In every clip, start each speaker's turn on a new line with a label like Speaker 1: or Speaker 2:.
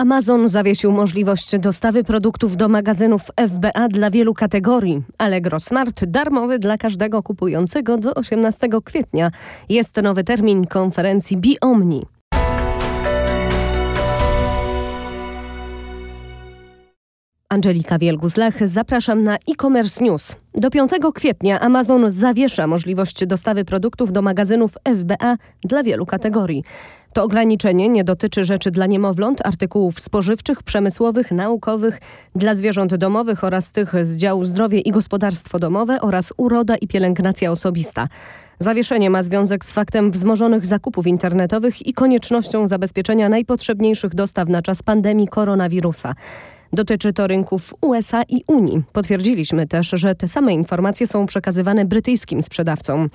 Speaker 1: Amazon zawiesił możliwość dostawy produktów do magazynów FBA dla wielu kategorii. Allegro Smart darmowy dla każdego kupującego do 18 kwietnia. Jest nowy termin konferencji Biomni. Angelika Wielgus-Lech, zapraszam na e-commerce news. Do 5 kwietnia Amazon zawiesza możliwość dostawy produktów do magazynów FBA dla wielu kategorii. To ograniczenie nie dotyczy rzeczy dla niemowląt, artykułów spożywczych, przemysłowych, naukowych, dla zwierząt domowych oraz tych z działu zdrowie i gospodarstwo domowe oraz uroda i pielęgnacja osobista. Zawieszenie ma związek z faktem wzmożonych zakupów internetowych i koniecznością zabezpieczenia najpotrzebniejszych dostaw na czas pandemii koronawirusa. Dotyczy to rynków USA i Unii. Potwierdziliśmy też, że te same informacje są przekazywane brytyjskim sprzedawcom.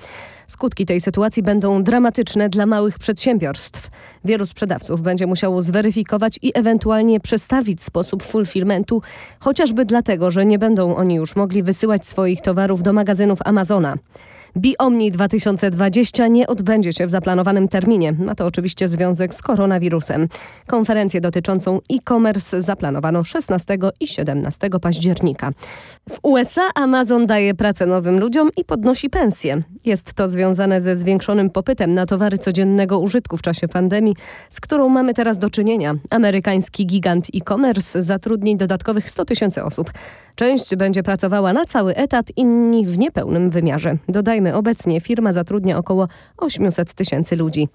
Speaker 1: Skutki tej sytuacji będą dramatyczne dla małych przedsiębiorstw. Wielu sprzedawców będzie musiało zweryfikować i ewentualnie przestawić sposób fulfillmentu, chociażby dlatego, że nie będą oni już mogli wysyłać swoich towarów do magazynów Amazona. Biomni 2020 nie odbędzie się w zaplanowanym terminie. Ma to oczywiście związek z koronawirusem. Konferencję dotyczącą e-commerce zaplanowano 16 i 17 października. W USA Amazon daje pracę nowym ludziom i podnosi pensje. Jest to związane ze zwiększonym popytem na towary codziennego użytku w czasie pandemii, z którą mamy teraz do czynienia. Amerykański gigant e-commerce zatrudni dodatkowych 100 tysięcy osób. Część będzie pracowała na cały etat, inni w niepełnym wymiarze. Dodajmy, obecnie firma zatrudnia około 800 tysięcy ludzi.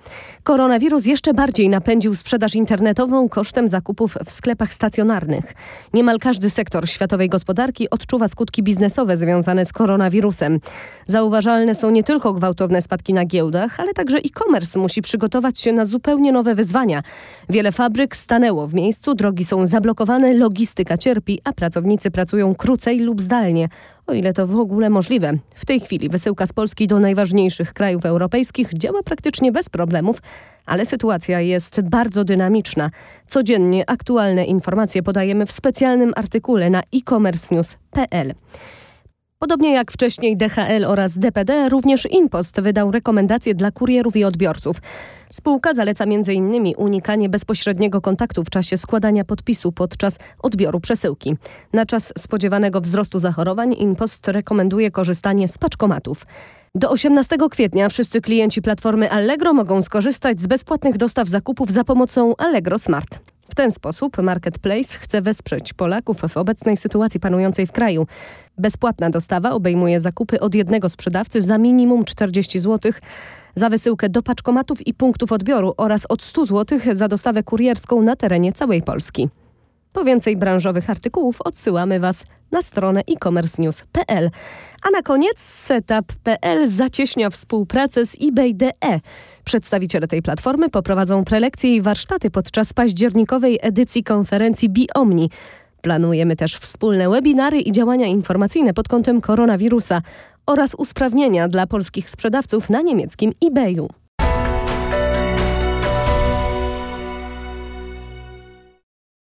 Speaker 1: Koronawirus jeszcze bardziej napędził sprzedaż internetową kosztem zakupów w sklepach stacjonarnych. Niemal każdy sektor światowej gospodarki odczuwa skutki biznesowe związane z koronawirusem. Zauważalne są nie tylko gwałtowne spadki na giełdach, ale także e-commerce musi przygotować się na zupełnie nowe wyzwania. Wiele fabryk stanęło w miejscu, drogi są zablokowane, logistyka cierpi, a pracownicy pracują krócej lub zdalnie o ile to w ogóle możliwe. W tej chwili wysyłka z Polski do najważniejszych krajów europejskich działa praktycznie bez problemów, ale sytuacja jest bardzo dynamiczna. Codziennie aktualne informacje podajemy w specjalnym artykule na e-commercenews.pl. Podobnie jak wcześniej DHL oraz DPD, również InPost wydał rekomendacje dla kurierów i odbiorców. Spółka zaleca m.in. unikanie bezpośredniego kontaktu w czasie składania podpisu podczas odbioru przesyłki. Na czas spodziewanego wzrostu zachorowań InPost rekomenduje korzystanie z paczkomatów. Do 18 kwietnia wszyscy klienci platformy Allegro mogą skorzystać z bezpłatnych dostaw zakupów za pomocą Allegro Smart. W ten sposób Marketplace chce wesprzeć Polaków w obecnej sytuacji panującej w kraju. Bezpłatna dostawa obejmuje zakupy od jednego sprzedawcy za minimum 40 zł, za wysyłkę do paczkomatów i punktów odbioru oraz od 100 zł za dostawę kurierską na terenie całej Polski. Po więcej branżowych artykułów odsyłamy Was na stronę e-commercenews.pl. A na koniec setup.pl zacieśnia współpracę z eBay.de. Przedstawiciele tej platformy poprowadzą prelekcje i warsztaty podczas październikowej edycji konferencji Biomni. Planujemy też wspólne webinary i działania informacyjne pod kątem koronawirusa oraz usprawnienia dla polskich sprzedawców na niemieckim eBayu.